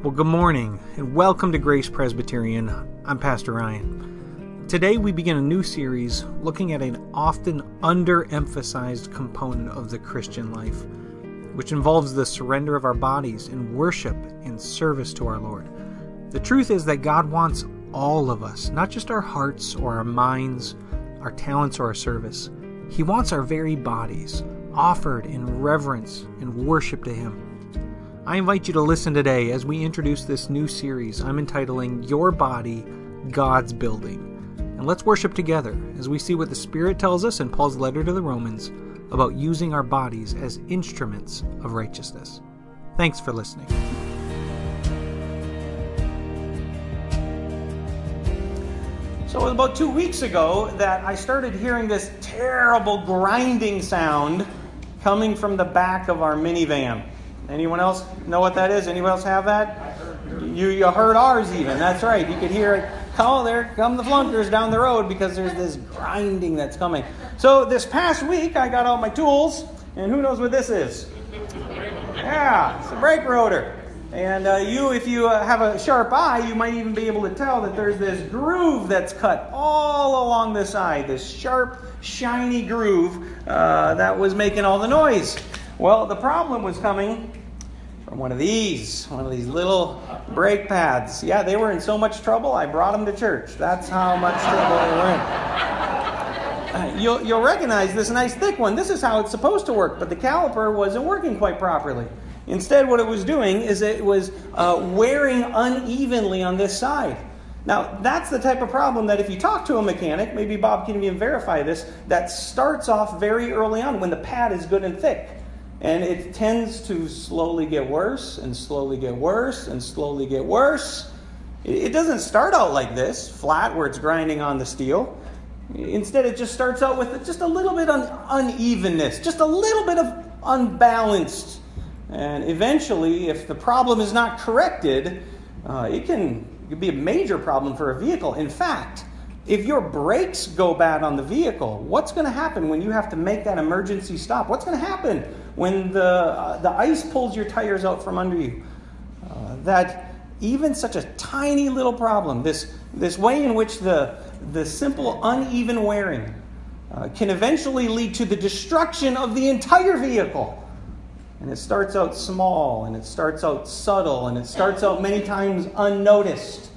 Well, good morning and welcome to Grace Presbyterian. I'm Pastor Ryan. Today we begin a new series looking at an often underemphasized component of the Christian life, which involves the surrender of our bodies in worship and service to our Lord. The truth is that God wants all of us, not just our hearts or our minds, our talents or our service. He wants our very bodies offered in reverence and worship to Him. I invite you to listen today as we introduce this new series I'm entitling Your Body, God's Building. And let's worship together as we see what the Spirit tells us in Paul's letter to the Romans about using our bodies as instruments of righteousness. Thanks for listening. So, it was about two weeks ago that I started hearing this terrible grinding sound coming from the back of our minivan. Anyone else know what that is? Anyone else have that? You, you heard ours even. That's right. You could hear it. Oh, there come the flunkers down the road because there's this grinding that's coming. So this past week, I got all my tools, and who knows what this is? Yeah, it's a brake rotor. And uh, you, if you uh, have a sharp eye, you might even be able to tell that there's this groove that's cut all along the side, this sharp, shiny groove uh, that was making all the noise. Well, the problem was coming from one of these, one of these little brake pads. Yeah, they were in so much trouble, I brought them to church. That's how much trouble they were in. Uh, you'll, you'll recognize this nice thick one. This is how it's supposed to work, but the caliper wasn't working quite properly. Instead, what it was doing is it was uh, wearing unevenly on this side. Now, that's the type of problem that if you talk to a mechanic, maybe Bob can even verify this, that starts off very early on when the pad is good and thick. And it tends to slowly get worse and slowly get worse and slowly get worse. It doesn't start out like this, flat where it's grinding on the steel. Instead, it just starts out with just a little bit of unevenness, just a little bit of unbalanced. And eventually, if the problem is not corrected, uh, it can be a major problem for a vehicle. In fact, if your brakes go bad on the vehicle, what's going to happen when you have to make that emergency stop? What's going to happen when the, uh, the ice pulls your tires out from under you? Uh, that even such a tiny little problem, this, this way in which the, the simple uneven wearing uh, can eventually lead to the destruction of the entire vehicle. And it starts out small, and it starts out subtle, and it starts out many times unnoticed.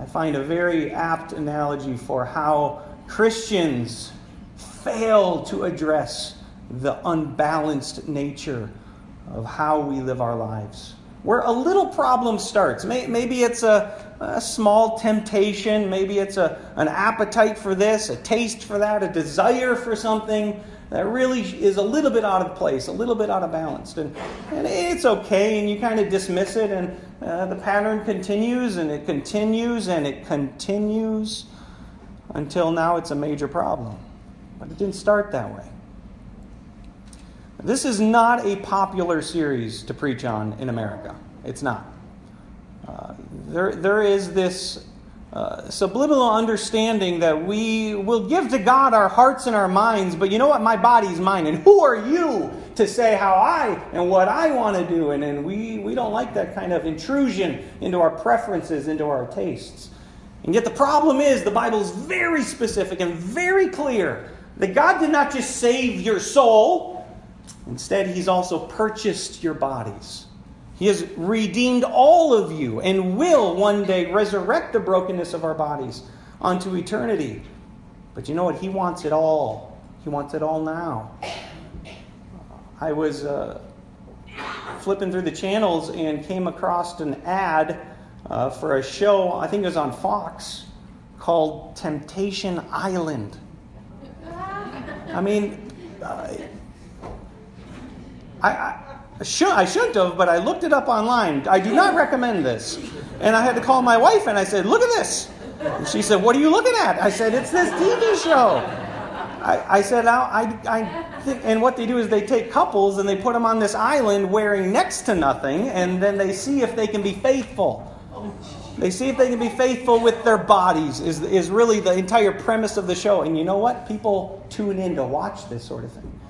I find a very apt analogy for how Christians fail to address the unbalanced nature of how we live our lives. Where a little problem starts, maybe it's a, a small temptation, maybe it's a, an appetite for this, a taste for that, a desire for something that really is a little bit out of place, a little bit out of balance. And, and it's okay, and you kind of dismiss it, and uh, the pattern continues, and it continues, and it continues until now it's a major problem. But it didn't start that way. This is not a popular series to preach on in America. It's not. Uh, there, there is this uh, subliminal understanding that we will give to God our hearts and our minds, but you know what? My body's mine. And who are you to say how I and what I want to do? And, and we, we don't like that kind of intrusion into our preferences, into our tastes. And yet the problem is the Bible is very specific and very clear that God did not just save your soul, instead, He's also purchased your bodies. He has redeemed all of you and will one day resurrect the brokenness of our bodies unto eternity. But you know what? He wants it all. He wants it all now. I was uh, flipping through the channels and came across an ad uh, for a show, I think it was on Fox, called Temptation Island. I mean, uh, I, I should, I shouldn't have, but I looked it up online. I do not recommend this. And I had to call my wife and I said, Look at this. And she said, What are you looking at? I said, It's this TV show. I, I said, I, I think, and what they do is they take couples and they put them on this island wearing next to nothing, and then they see if they can be faithful. They see if they can be faithful with their bodies, is, is really the entire premise of the show. And you know what? People tune in to watch this sort of thing.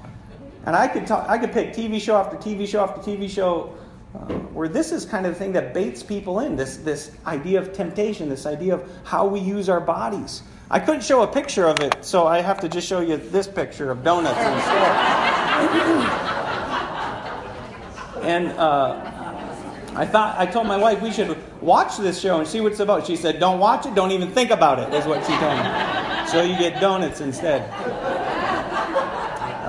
And I could talk, I could pick TV show after TV show after TV show uh, where this is kind of the thing that baits people in this, this idea of temptation, this idea of how we use our bodies. I couldn't show a picture of it, so I have to just show you this picture of donuts instead. and uh, I thought I told my wife we should watch this show and see what it's about. She said, "Don't watch it. Don't even think about it." Is what she told me. So you get donuts instead.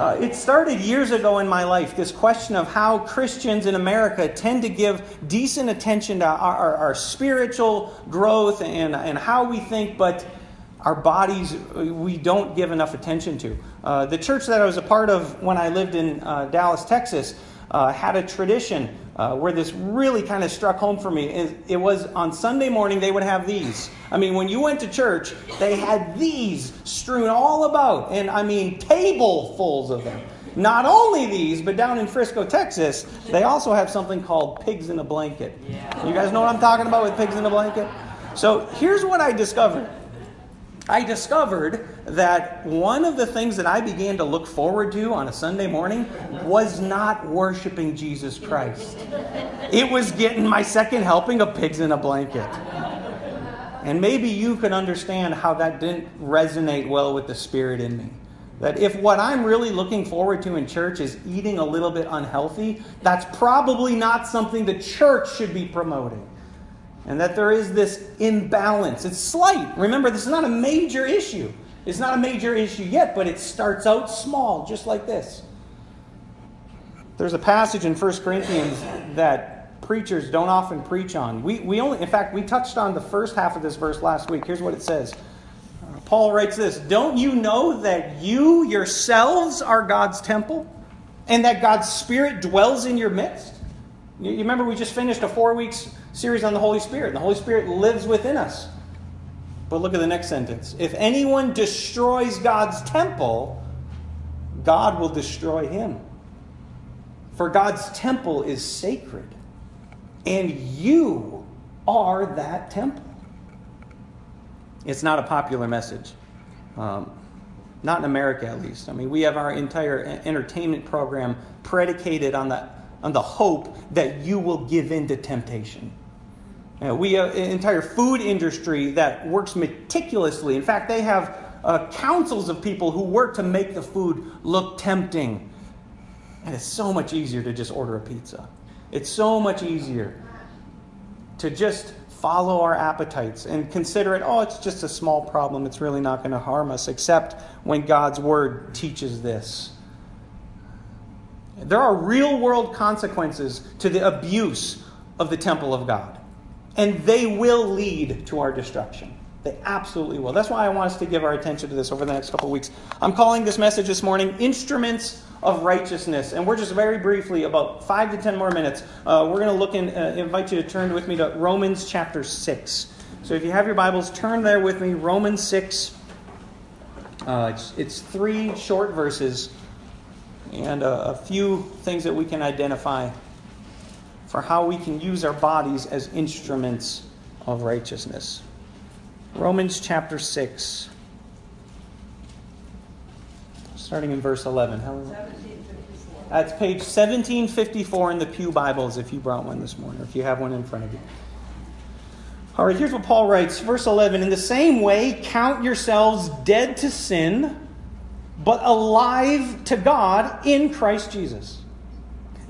Uh, it started years ago in my life, this question of how Christians in America tend to give decent attention to our, our, our spiritual growth and, and how we think, but our bodies we don't give enough attention to. Uh, the church that I was a part of when I lived in uh, Dallas, Texas, uh, had a tradition uh, where this really kind of struck home for me. It, it, was on Sunday morning, they would have these. I mean, when you went to church, they had these strewn all about, and I mean, tablefuls of them. Not only these, but down in Frisco, Texas, they also have something called pigs in a blanket. Yeah. You guys know what I'm talking about with pigs in a blanket? So here's what I discovered I discovered that one of the things that I began to look forward to on a Sunday morning was not worshiping Jesus Christ. It was getting my second helping of pigs in a blanket. And maybe you could understand how that didn't resonate well with the Spirit in me. That if what I'm really looking forward to in church is eating a little bit unhealthy, that's probably not something the church should be promoting and that there is this imbalance. It's slight. Remember, this is not a major issue. It's not a major issue yet, but it starts out small, just like this. There's a passage in 1 Corinthians that preachers don't often preach on. We, we only, in fact, we touched on the first half of this verse last week. Here's what it says. Paul writes this Don't you know that you yourselves are God's temple and that God's Spirit dwells in your midst? You remember we just finished a four weeks series on the Holy Spirit. The Holy Spirit lives within us. But look at the next sentence. If anyone destroys God's temple, God will destroy him. For God's temple is sacred, and you are that temple. It's not a popular message. Um, not in America, at least. I mean, we have our entire entertainment program predicated on the, on the hope that you will give in to temptation. Uh, we have an entire food industry that works meticulously. In fact, they have uh, councils of people who work to make the food look tempting. And it's so much easier to just order a pizza. It's so much easier to just follow our appetites and consider it, oh, it's just a small problem. It's really not going to harm us, except when God's word teaches this. There are real world consequences to the abuse of the temple of God and they will lead to our destruction. They absolutely will. That's why I want us to give our attention to this over the next couple of weeks. I'm calling this message this morning Instruments of Righteousness. And we're just very briefly, about five to ten more minutes, uh, we're going to look and uh, invite you to turn with me to Romans chapter 6. So if you have your Bibles, turn there with me, Romans 6. Uh, it's, it's, three short verses and a, a few things that we can identify for how we can use our bodies as instruments of righteousness. Romans chapter 6, starting in verse 11. That's page 1754 in the Pew Bibles if you brought one this morning, or if you have one in front of you. All right, here's what Paul writes, verse 11. In the same way, count yourselves dead to sin, but alive to God in Christ Jesus.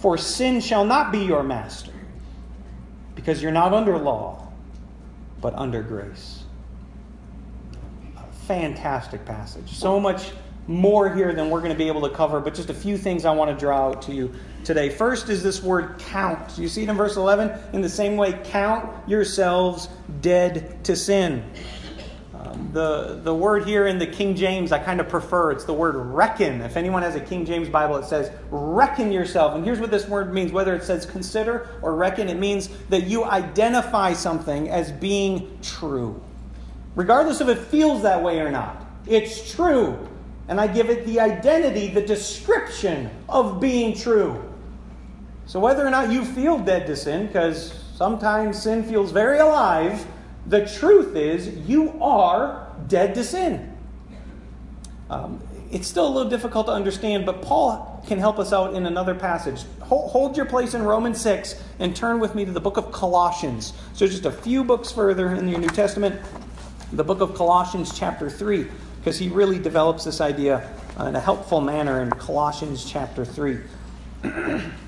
For sin shall not be your master, because you're not under law, but under grace. A fantastic passage. So much more here than we're going to be able to cover, but just a few things I want to draw out to you today. First is this word count. You see it in verse 11? In the same way, count yourselves dead to sin. The, the word here in the King James I kind of prefer. It's the word reckon. If anyone has a King James Bible, it says reckon yourself. And here's what this word means whether it says consider or reckon, it means that you identify something as being true. Regardless if it feels that way or not, it's true. And I give it the identity, the description of being true. So whether or not you feel dead to sin, because sometimes sin feels very alive the truth is, you are dead to sin. Um, it's still a little difficult to understand, but Paul can help us out in another passage. Hold, hold, your place in Romans 6 and turn with me to the book of Colossians. So, just a few books further in your New Testament, the book of Colossians, chapter 3, because he really develops this idea in a helpful manner in Colossians, chapter 3.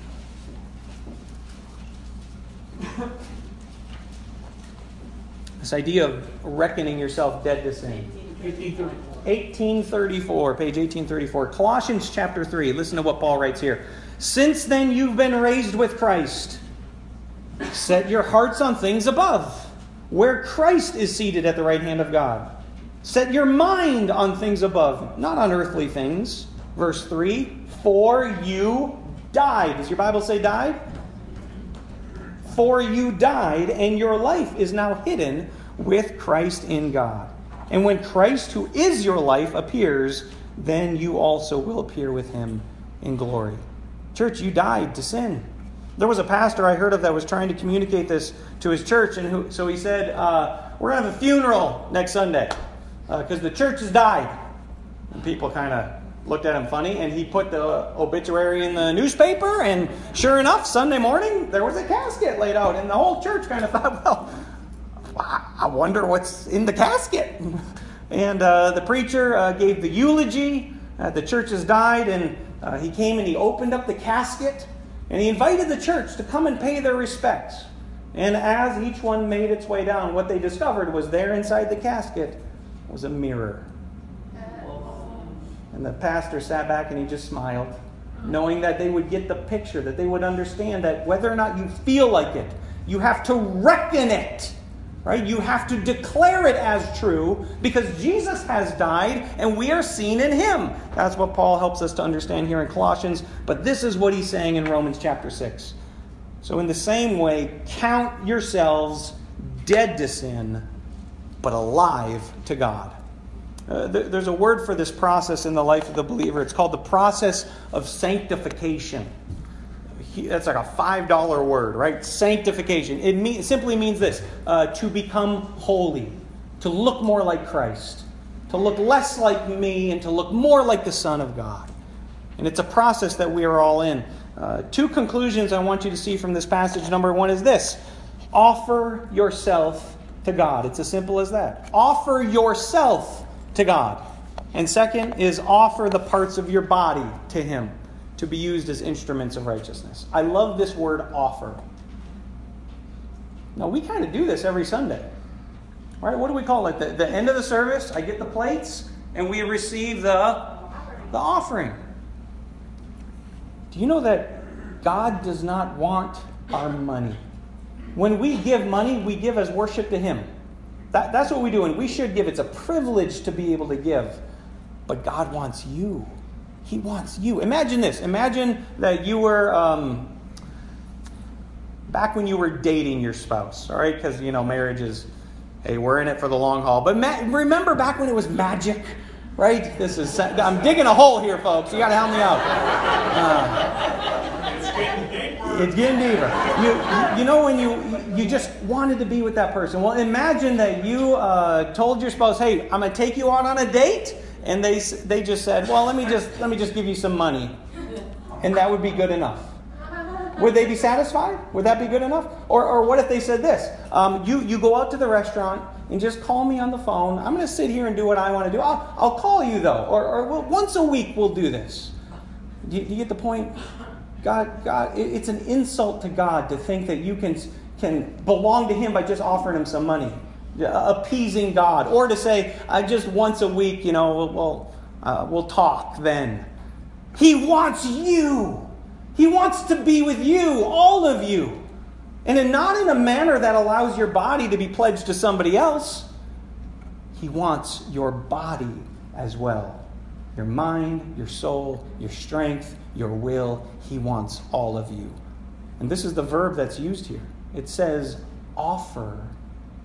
This idea of reckoning yourself dead to sin. 1834. page 1834. Colossians chapter 3. Listen to what Paul writes here. Since then you've been raised with Christ. Set your hearts on things above, where Christ is seated at the right hand of God. Set your mind on things above, not on earthly things. Verse 3 For you died. Does your Bible say died? For you died, and your life is now hidden with Christ in God. And when Christ, who is your life, appears, then you also will appear with him in glory. Church, you died to sin. There was a pastor I heard of that was trying to communicate this to his church, and who, so he said, uh, We're going to have a funeral next Sunday because uh, the church has died. And people kind of looked at him funny, and he put the obituary in the newspaper, and sure enough, Sunday morning, there was a casket laid out, and the whole church kind of thought, well, I wonder what's in the casket. And uh, the preacher uh, gave the eulogy. Uh, the church has died, and uh, he came and he opened up the casket, and he invited the church to come and pay their respects. And as each one made its way down, what they discovered was there inside the casket was a mirror. And the pastor sat back and he just smiled, knowing that they would get the picture, that they would understand that whether or not you feel like it, you have to reckon it. Right? You have to declare it as true because Jesus has died and we are seen in him. That's what Paul helps us to understand here in Colossians, but this is what he's saying in Romans chapter 6. So, in the same way, count yourselves dead to sin, but alive to God. Uh, there's a word for this process in the life of the believer. It's called the process of sanctification. That's like a $5 word, right? Sanctification. It, mean, simply means this uh, to become holy, to look more like Christ, to look less like me, and to look more like the Son of God. And it's a process that we are all in. Uh, two conclusions I want you to see from this passage. Number one is this offer yourself to God. It's as simple as that. Offer yourself to God. And second is offer the parts of your body to Him to be used as instruments of righteousness. I love this word offer. Now, we kind of do this every Sunday. Right? What do we call it? The, the end of the service, I get the plates, and we receive the, the offering. Do you know that God does not want our money? When we give money, we give as worship to Him. That, that's what we do, and we should give. It's a privilege to be able to give. But God wants you. He wants you. Imagine this. Imagine that you were um, back when you were dating your spouse, all right? Because, you know, marriage is, hey, we're in it for the long haul. But ma- remember back when it was magic, right? This is, I'm digging a hole here, folks. You got to help me out. Uh, it's getting deeper. You, you know when you you just wanted to be with that person. Well, imagine that you uh, told your spouse, "Hey, I'm going to take you out on a date," and they they just said, "Well, let me just let me just give you some money," and that would be good enough. Would they be satisfied? Would that be good enough? Or, or what if they said this? Um, you, you go out to the restaurant and just call me on the phone. I'm going to sit here and do what I want to do. I'll, I'll call you though. Or, or once a week we'll do this. Do you, do you get the point? God, God, it's an insult to God to think that you can, can belong to Him by just offering Him some money, appeasing God, or to say, I just once a week, you know, we'll, uh, we'll talk then. He wants you. He wants to be with you, all of you. And in, not in a manner that allows your body to be pledged to somebody else. He wants your body as well your mind, your soul, your strength, your will. He wants all of you. And this is the verb that's used here. It says, offer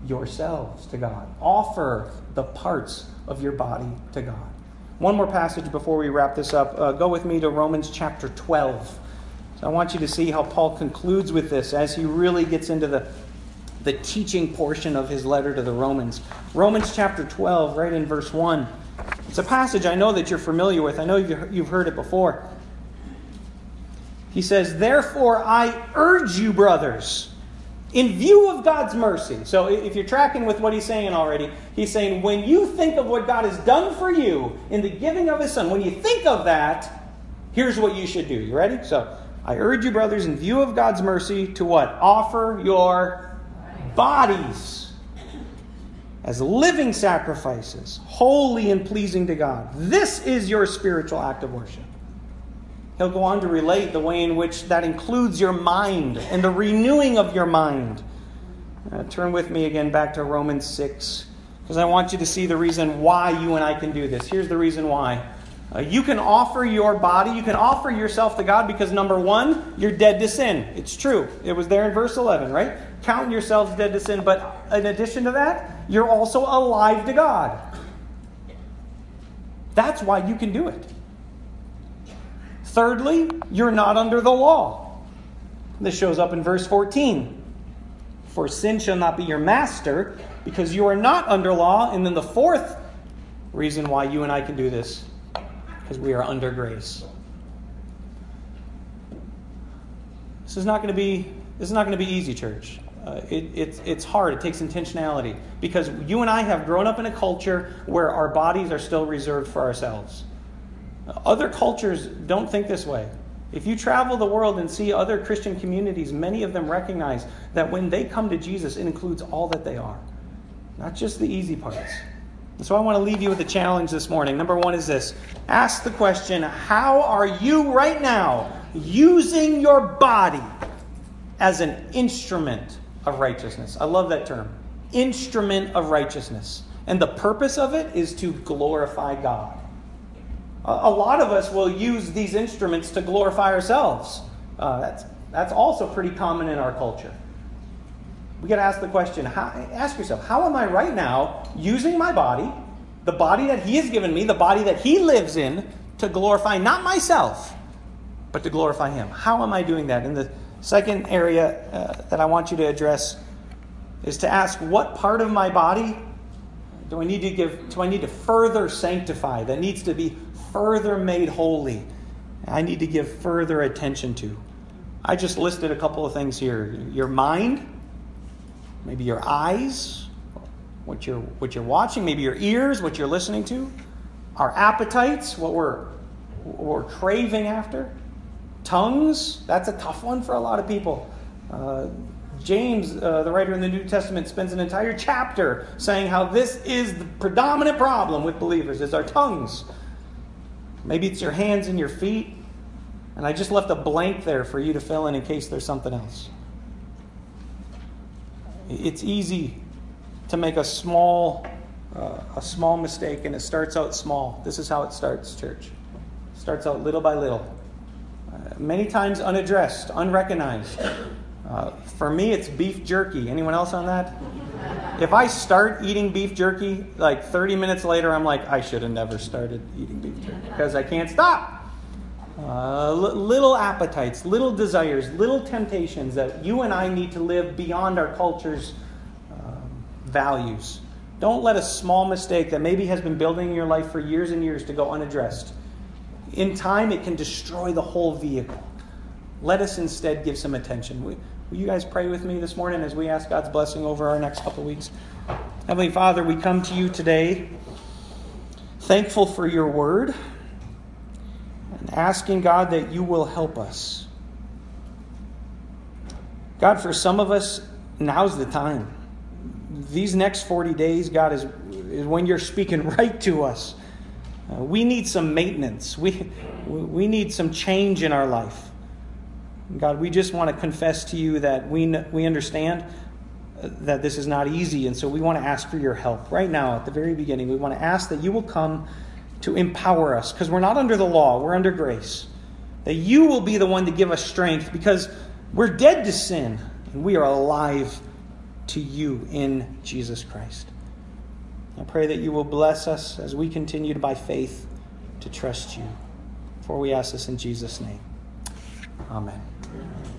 yourselves to God. Offer the parts of your body to God. One more passage before we wrap this up. Uh, go with me to Romans chapter 12. So I want you to see how Paul concludes with this as he really gets into the, the teaching portion of his letter to the Romans. Romans chapter 12, right in verse 1. It's a passage I know that you're familiar with. I know you've heard it before. He says, Therefore, I urge you, brothers, in view of God's mercy. So, if you're tracking with what he's saying already, he's saying, when you think of what God has done for you in the giving of his son, when you think of that, here's what you should do. You ready? So, I urge you, brothers, in view of God's mercy, to what? Offer your bodies as living sacrifices, holy and pleasing to God. This is your spiritual act of worship. He'll go on to relate the way in which that includes your mind and the renewing of your mind. Uh, turn with me again back to Romans 6, because I want you to see the reason why you and I can do this. Here's the reason why. Uh, you can offer your body, you can offer yourself to God because number one, you're dead to sin. It's true. It was there in verse 11, right? Count yourselves dead to sin, but in addition to that, you're also alive to God. That's why you can do it. Thirdly, you're not under the law. This shows up in verse 14. For sin shall not be your master, because you are not under law. And then the fourth reason why you and I can do this, because we are under grace. This is not going to be this is not going to be easy, church. Uh, it, it, it's hard. It takes intentionality because you and I have grown up in a culture where our bodies are still reserved for ourselves. Other cultures don't think this way. If you travel the world and see other Christian communities, many of them recognize that when they come to Jesus, it includes all that they are, not just the easy parts. so I want to leave you with a challenge this morning. Number one is this ask the question How are you right now using your body as an instrument of righteousness? I love that term instrument of righteousness. And the purpose of it is to glorify God a lot of us will use these instruments to glorify ourselves. Uh, that's, that's also pretty common in our culture. We got to ask the question how, ask yourself, how am I right now using my body, the body that He has given me, the body that He lives in, to glorify not myself, but to glorify Him? How am I doing that? And the second area uh, that I want you to address is to ask what part of my body do I need to give do I need to further sanctify that needs to be further made holy, I need to give further attention to. I just listed a couple of things here your mind, maybe your eyes, what you're, what you're watching, maybe your ears, what you're listening to, our appetites, what we're, what we're craving after, tongues, that's a tough one for a lot of people. Uh, James, uh, the writer in the New Testament, spends an entire chapter saying how this is the predominant problem with believers is our tongues. Maybe it's your hands and your feet. And I just left a blank there for you to fill in in case there's something else. It's easy to make a small, uh, a small mistake, and it starts out small. This is how it starts, church. It starts out little by little. Uh, many times unaddressed, unrecognized. Uh, for me, it's beef jerky. Anyone else on that? If I start eating beef jerky, like 30 minutes later, I'm like, I should have never started eating beef jerky because I can't stop. Uh, little appetites, little desires, little temptations that you and I need to live beyond our culture's um, values. Don't let a small mistake that maybe has been building in your life for years and years to go unaddressed. In time, it can destroy the whole vehicle. Let us instead give some attention. We, Will you guys pray with me this morning as we ask God's blessing over our next couple weeks? Heavenly Father, we come to you today thankful for your word and asking God that you will help us. God, for some of us, now's the time. These next 40 days, God, is, is when you're speaking right to us. Uh, we need some maintenance. We, we need some change in our life. God, we just want to confess to you that we, we understand uh, that this is not easy, and so we want to ask for your help. Right now, at the very beginning, we want to ask that you will come to empower us, because we're not under the law, we're under grace. That you will be the one to give us strength, because we're dead to sin, and we are alive to you in Jesus Christ. I pray that you will bless us as we continue to, by faith to trust you. For we ask this in Jesus' name. Amen. Yeah.